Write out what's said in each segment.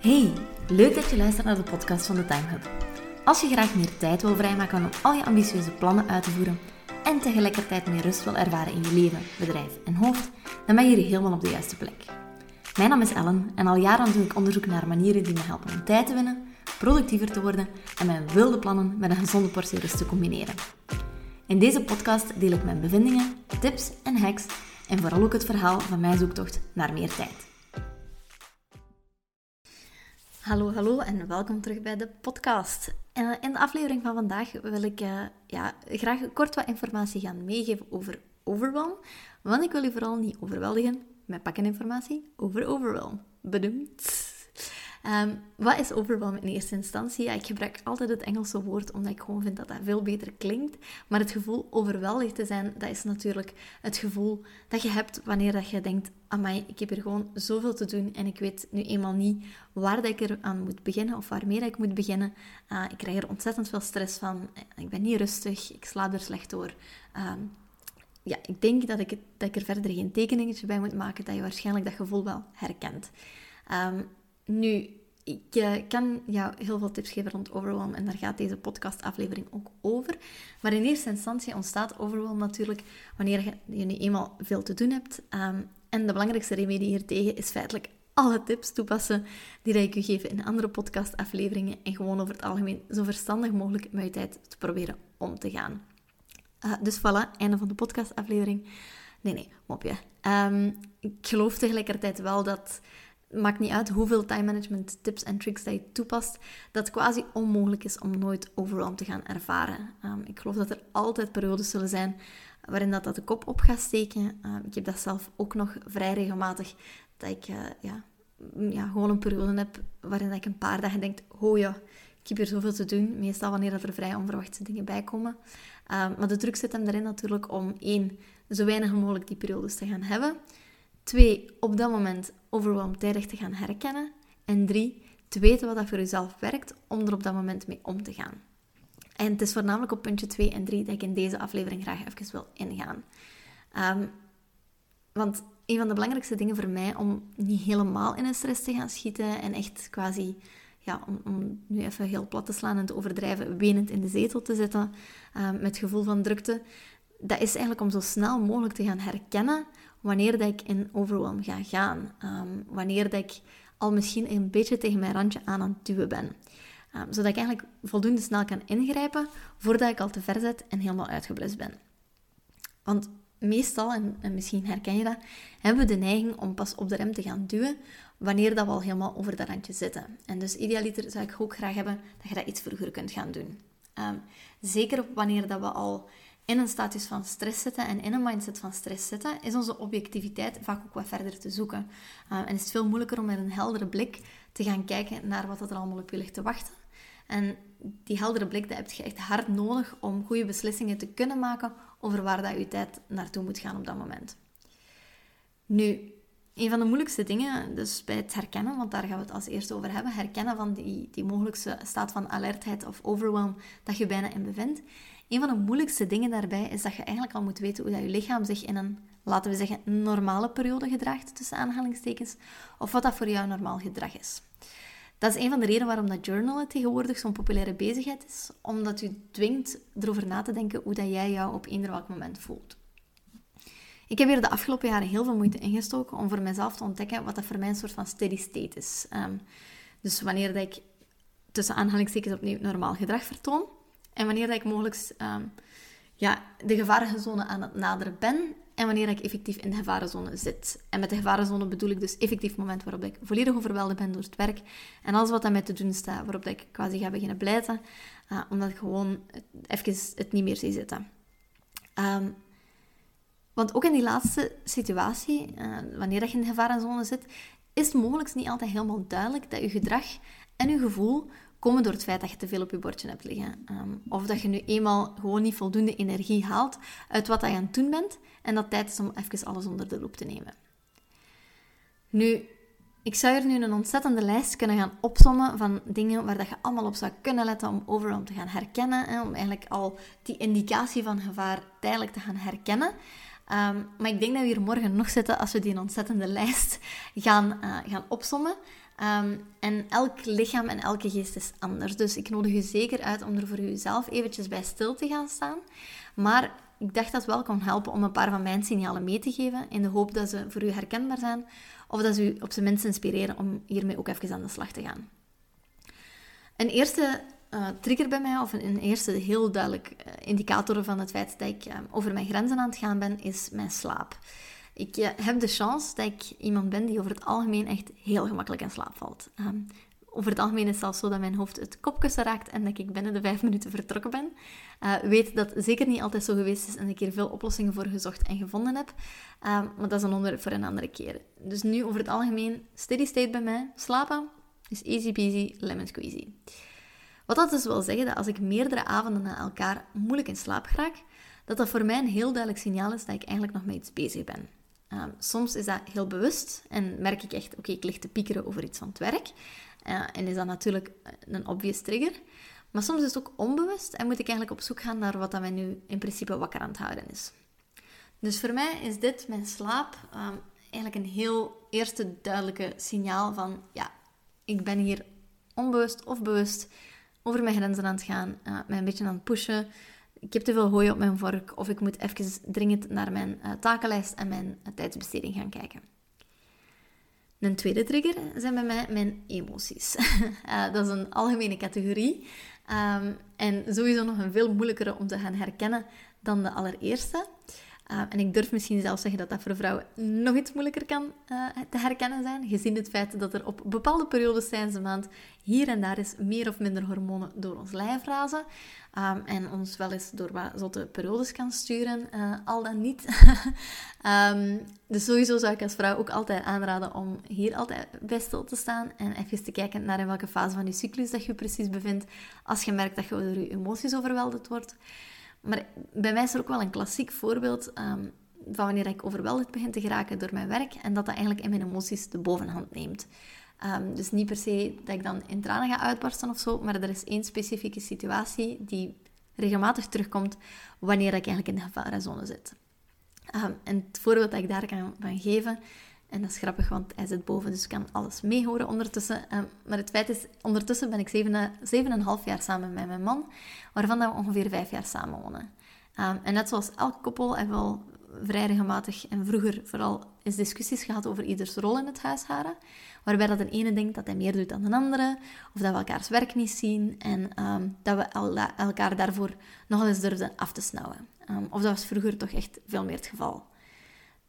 Hey, leuk dat je luistert naar de podcast van de Time Hub. Als je graag meer tijd wil vrijmaken om al je ambitieuze plannen uit te voeren en tegelijkertijd meer rust wil ervaren in je leven, bedrijf en hoofd, dan ben je hier helemaal op de juiste plek. Mijn naam is Ellen en al jaren doe ik onderzoek naar manieren die me helpen om tijd te winnen, productiever te worden en mijn wilde plannen met een gezonde portie rust te combineren. In deze podcast deel ik mijn bevindingen, tips en hacks en vooral ook het verhaal van mijn zoektocht naar meer tijd. Hallo, hallo en welkom terug bij de podcast. Uh, in de aflevering van vandaag wil ik uh, ja, graag kort wat informatie gaan meegeven over overwhelm. Want ik wil je vooral niet overweldigen met pakken informatie over overwhelm. Bedoemd. Um, wat is overwhelm in eerste instantie? Ja, ik gebruik altijd het Engelse woord omdat ik gewoon vind dat dat veel beter klinkt. Maar het gevoel overweldigd te zijn, dat is natuurlijk het gevoel dat je hebt wanneer dat je denkt: Amai, ik heb hier gewoon zoveel te doen en ik weet nu eenmaal niet waar dat ik er aan moet beginnen of waarmee dat ik moet beginnen. Uh, ik krijg er ontzettend veel stress van. Ik ben niet rustig, ik slaap er slecht door. Um, ja, ik denk dat ik, dat ik er verder geen tekeningetje bij moet maken, dat je waarschijnlijk dat gevoel wel herkent. Um, nu, ik uh, kan jou heel veel tips geven rond overwhelm en daar gaat deze podcastaflevering ook over. Maar in eerste instantie ontstaat overwhelm natuurlijk wanneer je, nu eenmaal veel te doen hebt. Um, en de belangrijkste remedie hiertegen is feitelijk alle tips toepassen die ik u geef in andere podcastafleveringen en gewoon over het algemeen zo verstandig mogelijk met je tijd te proberen om te gaan. Uh, dus voilà, einde van de podcastaflevering. Nee, nee, mopje. Um, ik geloof tegelijkertijd wel dat maakt niet uit hoeveel time management tips en tricks dat je toepast, dat het quasi onmogelijk is om nooit overwhelm te gaan ervaren. Um, ik geloof dat er altijd periodes zullen zijn waarin dat, dat de kop op gaat steken. Um, ik heb dat zelf ook nog vrij regelmatig, dat ik uh, ja, ja, gewoon een periode heb waarin ik een paar dagen denk, oh ja, ik heb hier zoveel te doen. Meestal wanneer dat er vrij onverwachte dingen bij komen. Um, maar de truc zit hem erin natuurlijk om één, zo weinig mogelijk die periodes te gaan hebben. Twee, op dat moment overwhelm tijdig te gaan herkennen. En drie, te weten wat dat voor jezelf werkt om er op dat moment mee om te gaan. En het is voornamelijk op puntje 2 en 3 dat ik in deze aflevering graag even wil ingaan. Um, want een van de belangrijkste dingen voor mij om niet helemaal in een stress te gaan schieten en echt quasi, ja, om, nu even heel plat te slaan en te overdrijven, wenend in de zetel te zitten um, met gevoel van drukte, dat is eigenlijk om zo snel mogelijk te gaan herkennen wanneer dat ik in overwhelm ga gaan. Um, wanneer dat ik al misschien een beetje tegen mijn randje aan aan het duwen ben. Um, zodat ik eigenlijk voldoende snel kan ingrijpen voordat ik al te ver zit en helemaal uitgeblust ben. Want meestal, en, en, misschien herken je dat, hebben we de neiging om pas op de rem te gaan duwen wanneer dat we al helemaal over dat randje zitten. En dus idealiter zou ik ook graag hebben dat je dat iets vroeger kunt gaan doen. Um, zeker wanneer dat we al in een status van stress zitten en in een mindset van stress zitten, is onze objectiviteit vaak ook wat verder te zoeken. Uh, en is het veel moeilijker om met een heldere blik te gaan kijken naar wat er allemaal op je ligt te wachten. En die heldere blik, dat heb je echt hard nodig om goede beslissingen te kunnen maken over waar dat je tijd naartoe moet gaan op dat moment. Nu, een van de moeilijkste dingen, dus bij het herkennen, want daar gaan we het als eerste over hebben, herkennen van die, die mogelijkste staat van alertheid of overwhelm dat je bijna in bevindt, een van de moeilijkste dingen daarbij is dat je eigenlijk al moet weten hoe dat je lichaam zich in een, laten we zeggen, normale periode gedraagt, tussen aanhalingstekens, of wat dat voor jou normaal gedrag is. Dat is een van de redenen waarom dat journalen tegenwoordig zo'n populaire bezigheid is, omdat u dwingt erover na te denken hoe dat jij jou op eender welk moment voelt. Ik heb hier de afgelopen jaren heel veel moeite ingestoken om voor mezelf te ontdekken wat dat voor mij een soort van steady state is. Um, dus wanneer dat ik tussen aanhalingstekens opnieuw normaal gedrag vertoon, en wanneer ik mogelijk um, ja, de gevarenzone aan het naderen ben en wanneer ik effectief in de gevarenzone zit. En met de gevarenzone bedoel ik dus effectief het moment waarop ik volledig overweldigd ben door het werk en alles wat daarmee te doen staat, waarop ik quasi ga beginnen blijten, uh, omdat ik gewoon even het niet meer zie zitten. Um, want ook in die laatste situatie, uh, wanneer je in de gevarenzone zit, is het mogelijk niet altijd helemaal duidelijk dat je gedrag en je gevoel komen door het feit dat je te veel op je bordje hebt liggen. Ehm, of dat je nu eenmaal gewoon niet voldoende energie haalt uit wat je aan het doen bent en dat tijd is om even alles onder de loep te nemen. Nu, ik zou hier nu een ontzettende lijst kunnen gaan opsommen van dingen waar dat je allemaal op zou kunnen letten om overal te gaan herkennen. Hè, om eigenlijk al die indicatie van gevaar tijdelijk te gaan herkennen. Ehm, maar ik denk dat we hier morgen nog zitten als we die ontzettende lijst gaan, uh, gaan opsommen. Ehm, en elk lichaam en elke geest is anders. Dus ik nodig u zeker uit om er voor uzelf eventjes bij stil te gaan staan. Maar ik dacht dat wel kon helpen om een paar van mijn signalen mee te geven. In de hoop dat ze voor u herkenbaar zijn. Of dat ze u op zijn minst inspireren om hiermee ook even aan de slag te gaan. Een eerste uh, trigger bij mij, of een, eerste heel duidelijk uh, indicator van het feit dat ik uh, over mijn grenzen aan het gaan ben, is mijn slaap. Ik heb de chance dat ik iemand ben die over het algemeen echt heel gemakkelijk in slaap valt. Um, over het algemeen is het zelfs zo dat mijn hoofd het kopkussen raakt en dat ik binnen de vijf minuten vertrokken ben. weet dat zeker niet altijd zo geweest is en ik hier veel oplossingen voor gezocht en gevonden heb. maar dat is een onderwerp voor een andere keer. Dus nu over het algemeen, steady state bij mij, slapen is easy peasy, lemon squeezy. Wat dat dus wil zeggen dat als ik meerdere avonden na elkaar moeilijk in slaap raak, dat dat voor mij een heel duidelijk signaal is dat ik eigenlijk nog met iets bezig ben. Ehm, soms is dat heel bewust en merk ik echt, oké, ik lig te piekeren over iets van het werk. Uh, en is dat natuurlijk een obvious trigger. Maar soms is het ook onbewust en moet ik eigenlijk op zoek gaan naar wat dat mij nu in principe wakker aan het houden is. Dus voor mij is dit, mijn slaap, ehm, eigenlijk een heel eerste duidelijke signaal van, ja, ik ben hier onbewust of bewust over mijn grenzen aan het gaan, uh, mij een beetje aan het pushen. Ik heb te veel hooi op mijn vork of ik moet even dringend naar mijn uh, takenlijst en mijn uh, tijdsbesteding gaan kijken. Een tweede trigger zijn bij mij mijn emoties. dat is een algemene categorie um, en sowieso nog een veel moeilijkere om te gaan herkennen dan de allereerste. Uh, en ik durf misschien zelfs zeggen dat dat voor vrouwen nog iets moeilijker kan uh, te herkennen zijn, gezien het feit dat er op bepaalde periodes tijdens de maand hier en daar eens meer of minder hormonen door ons lijf razen. Um, en ons wel eens door wat zotte periodes kan sturen, uh, al dan niet. um, dus sowieso zou ik als vrouw ook altijd aanraden om hier altijd bij stil te staan en even te kijken naar in welke fase van je cyclus dat je precies bevindt, als je merkt dat je door je emoties overweldigd wordt. Maar bij mij is er ook wel een klassiek voorbeeld um, van wanneer ik overweldigd begin te geraken door mijn werk en dat dat eigenlijk in mijn emoties de bovenhand neemt. Um, dus niet per se dat ik dan in tranen ga uitbarsten of zo, maar er is één specifieke situatie die regelmatig terugkomt wanneer ik eigenlijk in de gevarenzone zit. Um, en het voorbeeld dat ik daar kan van geven en dat is grappig, want hij zit boven, dus ik kan alles meehoren ondertussen. Ehm, maar het feit is, ondertussen ben ik zeven, en half jaar samen met mijn man, waarvan we ongeveer vijf jaar samen wonen. Ehm, en net zoals elk koppel hebben we al vrij regelmatig en vroeger vooral eens discussies gehad over ieders rol in het huishouden. Waarbij dat de ene denkt dat hij meer doet dan de andere, of dat we elkaars werk niet zien en ehm, dat we elkaar daarvoor nogal eens durfden af te snauwen. of dat was vroeger toch echt veel meer het geval.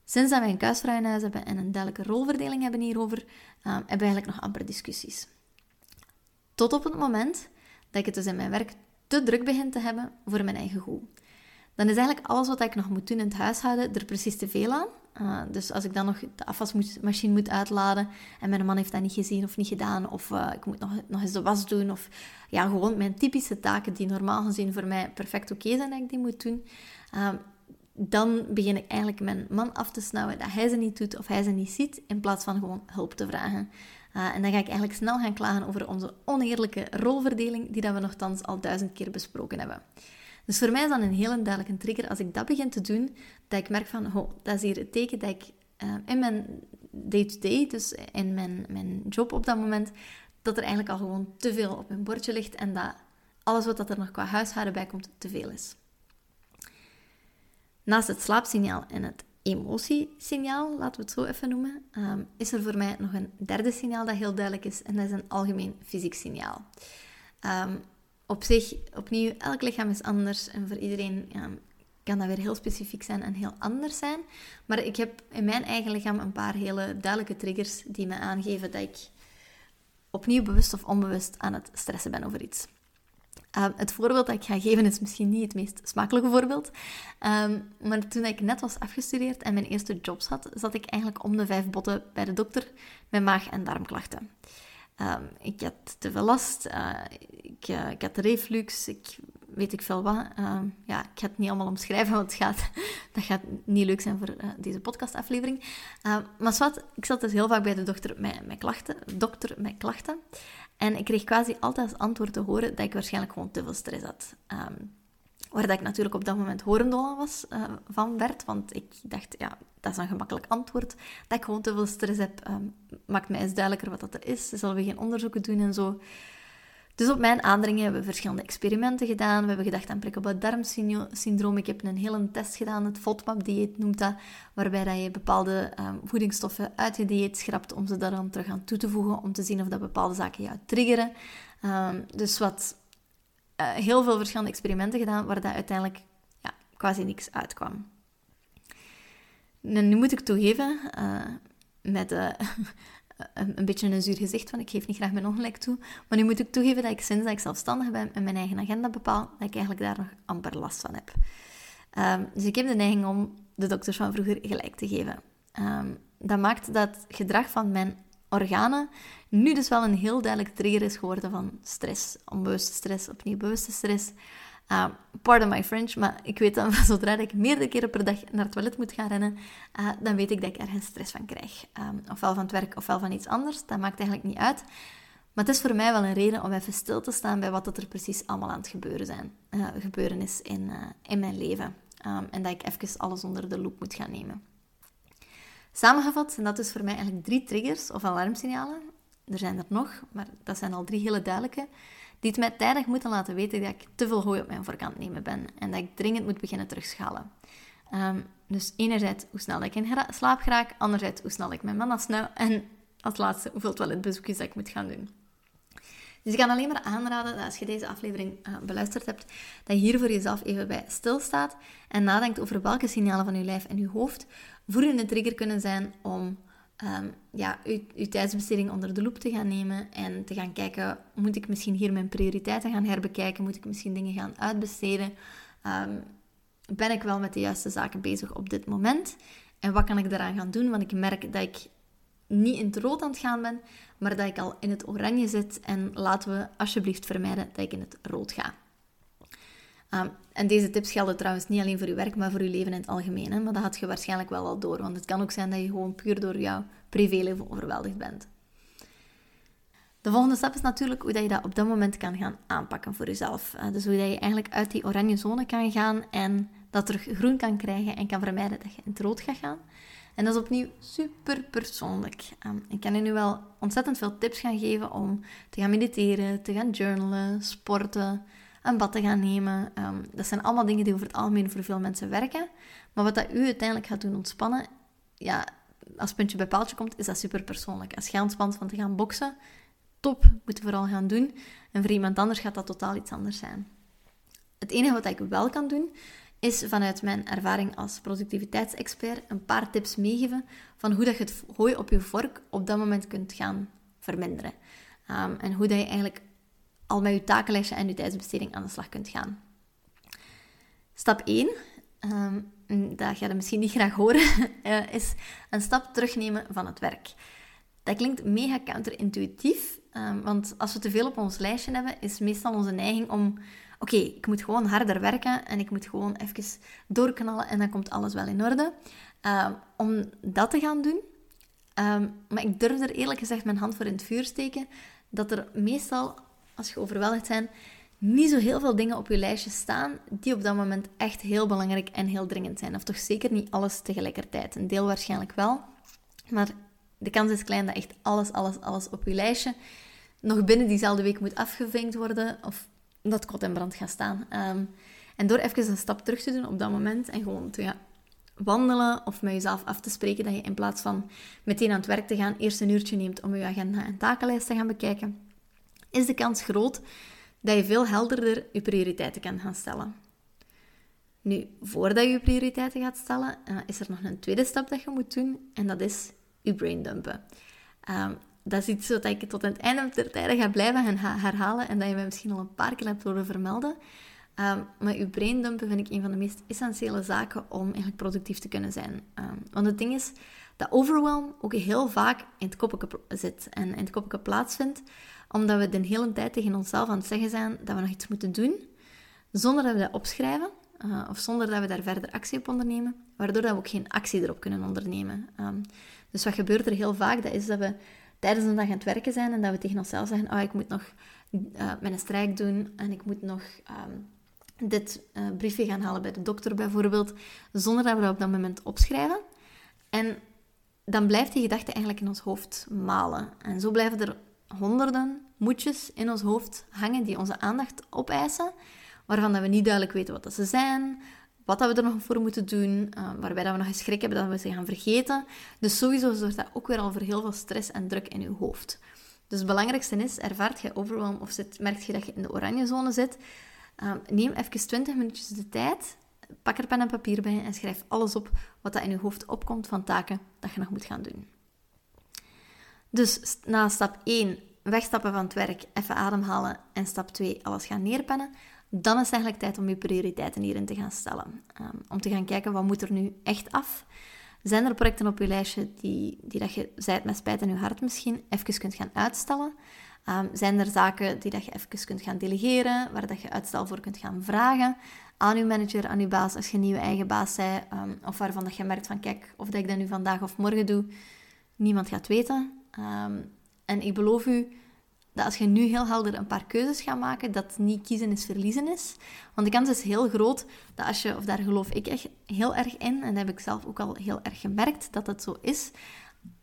Sinds dat wij een kuisvrij in huis hebben en een duidelijke rolverdeling hebben hierover, uh, hebben we eigenlijk nog amper discussies. Tot op het moment dat ik het dus in mijn werk te druk begin te hebben voor mijn eigen goed. Dan is eigenlijk alles wat ik nog moet doen in het huishouden er precies te veel aan. Uh, dus als ik dan nog de afwasmachine moet uitladen en mijn man heeft dat niet gezien of niet gedaan, of uh, ik moet nog, nog eens de was doen, of ja, gewoon mijn typische taken die normaal gezien voor mij perfect oké zijn dat ik die moet doen, dan begin ik eigenlijk mijn man af te snauwen dat hij ze niet doet of hij ze niet ziet, in plaats van gewoon hulp te vragen. Uh, en dan ga ik eigenlijk snel gaan klagen over onze oneerlijke rolverdeling, die dat we nogthans al duizend keer besproken hebben. Dus voor mij is dat een heel duidelijke trigger als ik dat begin te doen, dat ik merk van, oh, dat is hier het teken dat ik uh, in mijn day-to-day, dus in mijn, mijn job op dat moment, dat er eigenlijk al gewoon te veel op mijn bordje ligt en dat alles wat er nog qua huishouden bij komt, te veel is. Naast het slaapsignaal en het emotiesignaal, laten we het zo even noemen, ehm, is er voor mij nog een derde signaal dat heel duidelijk is en dat is een algemeen fysiek signaal. Ehm, op zich, opnieuw, elk lichaam is anders en voor iedereen ehm, kan dat weer heel specifiek zijn en heel anders zijn. Maar ik heb in mijn eigen lichaam een paar hele duidelijke triggers die me aangeven dat ik opnieuw bewust of onbewust aan het stressen ben over iets. Ehm, het voorbeeld dat ik ga geven is misschien niet het meest smakelijke voorbeeld. Um, maar toen ik net was afgestudeerd en mijn eerste jobs had, zat ik eigenlijk om de vijf botten bij de dokter met maag- en darmklachten. Um, ik had te veel last, uh, ik, uh, ik, had reflux, ik weet ik veel wat. ja, ik ga het niet allemaal omschrijven, want het gaat, dat gaat niet leuk zijn voor uh, deze podcastaflevering. maar zwart, ik zat dus heel vaak bij de dokter met, klachten, dokter met klachten. En ik kreeg quasi altijd als antwoord te horen dat ik waarschijnlijk gewoon te veel stress had. Ehm, Waar ik natuurlijk op dat moment horendol was uh, van werd. Want ik dacht, ja, dat is een gemakkelijk antwoord. Dat ik gewoon te veel stress heb, um, maakt mij eens duidelijker wat dat is. Zullen we geen onderzoeken doen en zo. Dus op mijn aandringen hebben we verschillende experimenten gedaan. We hebben gedacht aan prikkelbaar darmsyndroom. Ik heb een hele test gedaan, het FODMAP-dieet noemt dat, waarbij dat je bepaalde um, voedingsstoffen uit je dieet schrapt om ze daar dan terug aan toe te voegen, om te zien of dat bepaalde zaken jou triggeren. Um, dus wat uh, heel veel verschillende experimenten gedaan, waar dat uiteindelijk ja, quasi niks uitkwam. nu moet ik toegeven, uh, met uh, een, beetje een zuur gezicht, want ik geef niet graag mijn ongelijk toe. Maar nu moet ik toegeven dat ik sinds dat ik zelfstandig ben en mijn eigen agenda bepaal, dat ik eigenlijk daar nog amper last van heb. Um, dus ik heb de neiging om de dokters van vroeger gelijk te geven. Um, dat maakt dat gedrag van mijn organen nu dus wel een heel duidelijk trigger is geworden van stress. Onbewuste stress, opnieuw bewuste stress. Uh, pardon my French, maar ik weet dan zodra ik meerdere keren per dag naar het toilet moet gaan rennen, uh, dan weet ik dat ik ergens stress van krijg. Um, ofwel van het werk ofwel van iets anders. Dat maakt eigenlijk niet uit. Maar het is voor mij wel een reden om even stil te staan bij wat er precies allemaal aan het gebeuren, zijn, uh, gebeuren is in, in mijn leven. En dat ik even alles onder de loep moet gaan nemen. Samengevat zijn dat dus voor mij eigenlijk drie triggers of alarmsignalen. Er zijn er nog, maar dat zijn al drie hele duidelijke die het mij tijdig moeten laten weten dat ik te veel hooi op mijn het nemen ben en dat ik dringend moet beginnen terugschalen. Um, dus enerzijds hoe snel ik in slaap raak, anderzijds hoe snel ik mijn man snauw en als laatste hoeveel toiletbezoekjes dat ik moet gaan doen. Dus ik kan alleen maar aanraden dat als je deze aflevering uh, beluisterd hebt, dat je hier voor jezelf even bij stilstaat en nadenkt over welke signalen van je lijf en je hoofd voor je een trigger kunnen zijn om um, ja, uw, uw tijdsbesteding onder de loep te gaan nemen en te gaan kijken, moet ik misschien hier mijn prioriteiten gaan herbekijken? Moet ik misschien dingen gaan uitbesteden? Um, ben ik wel met de juiste zaken bezig op dit moment? En wat kan ik daaraan gaan doen? Want ik merk dat ik niet in het rood aan het gaan ben, maar dat ik al in het oranje zit. En laten we alsjeblieft vermijden dat ik in het rood ga. Um, en deze tips gelden trouwens niet alleen voor je werk, maar voor je leven in het algemeen. Hè? Maar dat had je waarschijnlijk wel al door, want het kan ook zijn dat je gewoon puur door jouw privéleven overweldigd bent. De volgende stap is natuurlijk hoe dat je dat op dat moment kan gaan aanpakken voor jezelf. Uh, dus hoe dat je eigenlijk uit die oranje zone kan gaan en dat terug groen kan krijgen en kan vermijden dat je in het rood gaat gaan. En dat is opnieuw super persoonlijk. Um, ik kan je nu wel ontzettend veel tips gaan geven om te gaan mediteren, te gaan journalen, sporten, een bad te gaan nemen. Um, dat zijn allemaal dingen die over het algemeen voor veel mensen werken. Maar wat dat u uiteindelijk gaat doen ontspannen, ja, als puntje bij paaltje komt, is dat super persoonlijk. Als je ontspant van te gaan boksen, top, moet je vooral gaan doen. En voor iemand anders gaat dat totaal iets anders zijn. Het enige wat ik wel kan doen, is vanuit mijn ervaring als productiviteitsexpert een paar tips meegeven van hoe dat je het hooi op je vork op dat moment kunt gaan verminderen. Um, en hoe dat je eigenlijk al met je takenlijstje en je tijdsbesteding aan de slag kunt gaan. Stap 1, um, ehm, dat ga je misschien niet graag horen, uh, is een stap terugnemen van het werk. Dat klinkt mega counterintuïtief, um, want als we te veel op ons lijstje hebben, is meestal onze neiging om oké, ik moet gewoon harder werken en ik moet gewoon even doorknallen en dan komt alles wel in orde. Um, om dat te gaan doen. maar ik durf er eerlijk gezegd mijn hand voor in het vuur steken dat er meestal als je overweldigd bent, niet zo heel veel dingen op je lijstje staan die op dat moment echt heel belangrijk en heel dringend zijn. Of toch zeker niet alles tegelijkertijd. Een deel waarschijnlijk wel. Maar de kans is klein dat echt alles, alles, alles op je lijstje nog binnen diezelfde week moet afgevinkt worden. Of dat kot en brand gaat staan. Ehm, en door even een stap terug te doen op dat moment en gewoon te ja, wandelen of met jezelf af te spreken dat je in plaats van meteen aan het werk te gaan, eerst een uurtje neemt om je agenda en takenlijst te gaan bekijken is de kans groot dat je veel helderder je prioriteiten kan gaan stellen. Nu, voordat je je prioriteiten gaat stellen, uh, is er nog een tweede stap dat je moet doen en dat is je braindumpen. Um, dat is iets wat ik tot het einde der tijden ga blijven herhalen en dat je mij misschien al een paar keer hebt horen vermelden. Um, maar je braindumpen vind ik een van de meest essentiële zaken om eigenlijk productief te kunnen zijn. Um, want het ding is dat overwhelm ook heel vaak in het koppetje zit en in het koppetje plaatsvindt omdat we de hele tijd tegen onszelf aan het zeggen zijn dat we nog iets moeten doen, zonder dat we dat opschrijven uh, of zonder dat we daar verder actie op ondernemen, waardoor dat we ook geen actie erop kunnen ondernemen. Um, dus wat gebeurt er heel vaak, dat is dat we tijdens een dag aan het werken zijn en dat we tegen onszelf zeggen, oh, ik moet nog uh, mijn strijk doen en ik moet nog um, dit uh, briefje gaan halen bij de dokter bijvoorbeeld, zonder dat we dat op dat moment opschrijven. En dan blijft die gedachte eigenlijk in ons hoofd malen. En zo blijven er honderden moedjes in ons hoofd hangen die onze aandacht opeisen, waarvan dat we niet duidelijk weten wat dat ze zijn, wat dat we er nog voor moeten doen, uh, waarbij dat we nog eens schrik hebben dat we ze gaan vergeten. Dus sowieso zorgt dat ook weer al voor heel veel stress en druk in je hoofd. Dus het belangrijkste is, ervaart je overwhelm of zit, merk je dat je in de oranje zone zit, uh, neem even 20 minuutjes de tijd, pak er pen en papier bij en schrijf alles op wat dat in je hoofd opkomt van taken dat je nog moet gaan doen. Dus na stap 1, wegstappen van het werk, even ademhalen en stap 2, alles gaan neerpennen, dan is het eigenlijk tijd om je prioriteiten hierin te gaan stellen. Um, om te gaan kijken, wat moet er nu echt af? Zijn er projecten op je lijstje die, die dat je, zij het met spijt in je hart misschien, even kunt gaan uitstellen? Um, zijn er zaken die dat je even kunt gaan delegeren, waar dat je uitstel voor kunt gaan vragen aan je manager, aan je baas, als je een nieuwe eigen baas bent, um, of waarvan dat je merkt van, kijk, of dat ik dat nu vandaag of morgen doe, niemand gaat weten. En ik beloof u, dat als je nu heel helder een paar keuzes gaat maken, dat niet kiezen is verliezen is. Want de kans is heel groot dat als je, of daar geloof ik echt heel erg in, en dat heb ik zelf ook al heel erg gemerkt dat dat zo is,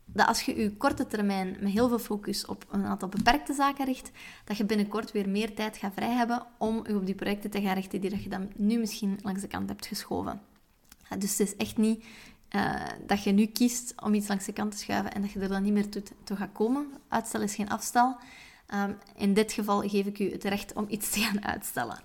dat als je je korte termijn met heel veel focus op een aantal beperkte zaken richt, dat je binnenkort weer meer tijd gaat vrij hebben om je op die projecten te gaan richten die dat je dan nu misschien langs de kant hebt geschoven. Dus het is echt niet uh, dat je nu kiest om iets langs de kant te schuiven en dat je er dan niet meer toe, toe gaat komen. Uitstel is geen afstel. Um, in dit geval geef ik u het recht om iets te gaan uitstellen.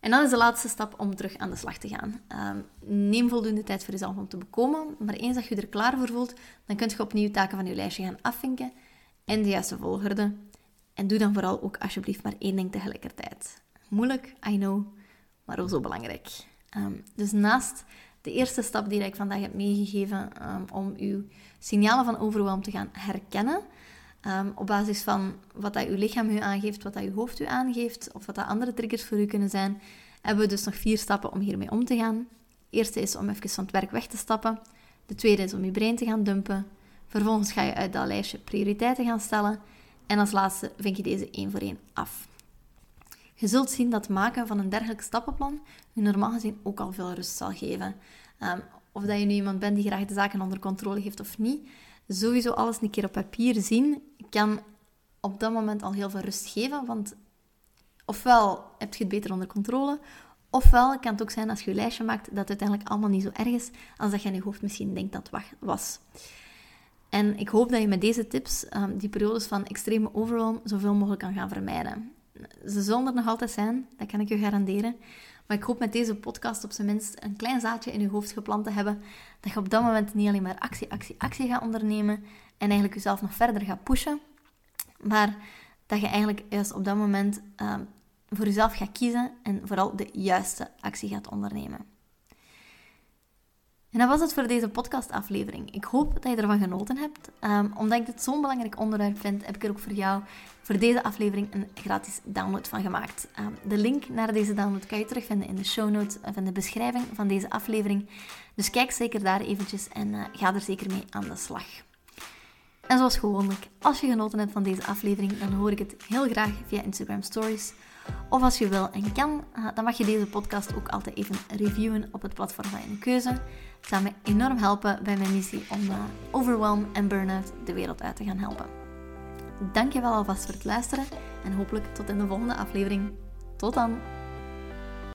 En dan is de laatste stap om terug aan de slag te gaan. Um, neem voldoende tijd voor jezelf om te bekomen, maar eens dat je er klaar voor voelt, dan kunt je opnieuw taken van je lijstje gaan afvinken in de juiste volgorde. En doe dan vooral ook alsjeblieft maar één ding tegelijkertijd. Moeilijk, I know, maar ook zo belangrijk. Um, dus naast de eerste stap die ik vandaag heb meegegeven om uw signalen van overwhelm te gaan herkennen, Ehm, op basis van wat dat uw lichaam u aangeeft, wat dat uw hoofd u aangeeft, of wat dat andere triggers voor u kunnen zijn, hebben we dus nog vier stappen om hiermee om te gaan. De eerste is om even van het werk weg te stappen. De tweede is om je brein te gaan dumpen. Vervolgens ga je uit dat lijstje prioriteiten gaan stellen. En als laatste vind je deze één voor één af. Je zult zien dat maken van een dergelijk stappenplan je normaal gezien ook al veel rust zal geven. Um, of dat je nu iemand bent die graag de zaken onder controle heeft of niet, sowieso alles een keer op papier zien kan op dat moment al heel veel rust geven. Want ofwel heb je het beter onder controle, ofwel kan het ook zijn als je je lijstje maakt dat het uiteindelijk allemaal niet zo erg is als dat je in je hoofd misschien denkt dat het was. En ik hoop dat je met deze tips um, die periodes van extreme overwhelm zoveel mogelijk kan gaan vermijden. Ze zullen er nog altijd zijn, dat kan ik je garanderen. Maar ik hoop met deze podcast op zijn minst een klein zaadje in je hoofd geplant te hebben. Dat je op dat moment niet alleen maar actie, actie, actie gaat ondernemen. En eigenlijk jezelf nog verder gaat pushen. Maar dat je eigenlijk juist op dat moment uh, voor jezelf gaat kiezen. En vooral de juiste actie gaat ondernemen. En dat was het voor deze podcastaflevering. Ik hoop dat je ervan genoten hebt. Um, omdat ik dit zo'n belangrijk onderwerp vind, heb ik er ook voor jou voor deze aflevering een gratis download van gemaakt. Um, de link naar deze download kan je terugvinden in de show notes of in de beschrijving van deze aflevering. Dus kijk zeker daar eventjes en uh, ga er zeker mee aan de slag. En zoals gewoonlijk, als je genoten hebt van deze aflevering, dan hoor ik het heel graag via Instagram Stories. Of als je wil en kan, uh, dan mag je deze podcast ook altijd even reviewen op het platform van je keuze. Het zou me enorm helpen bij mijn missie om uh, overwhelm en burn-out de wereld uit te gaan helpen. Dankjewel alvast voor het luisteren en hopelijk tot in de volgende aflevering. Tot dan!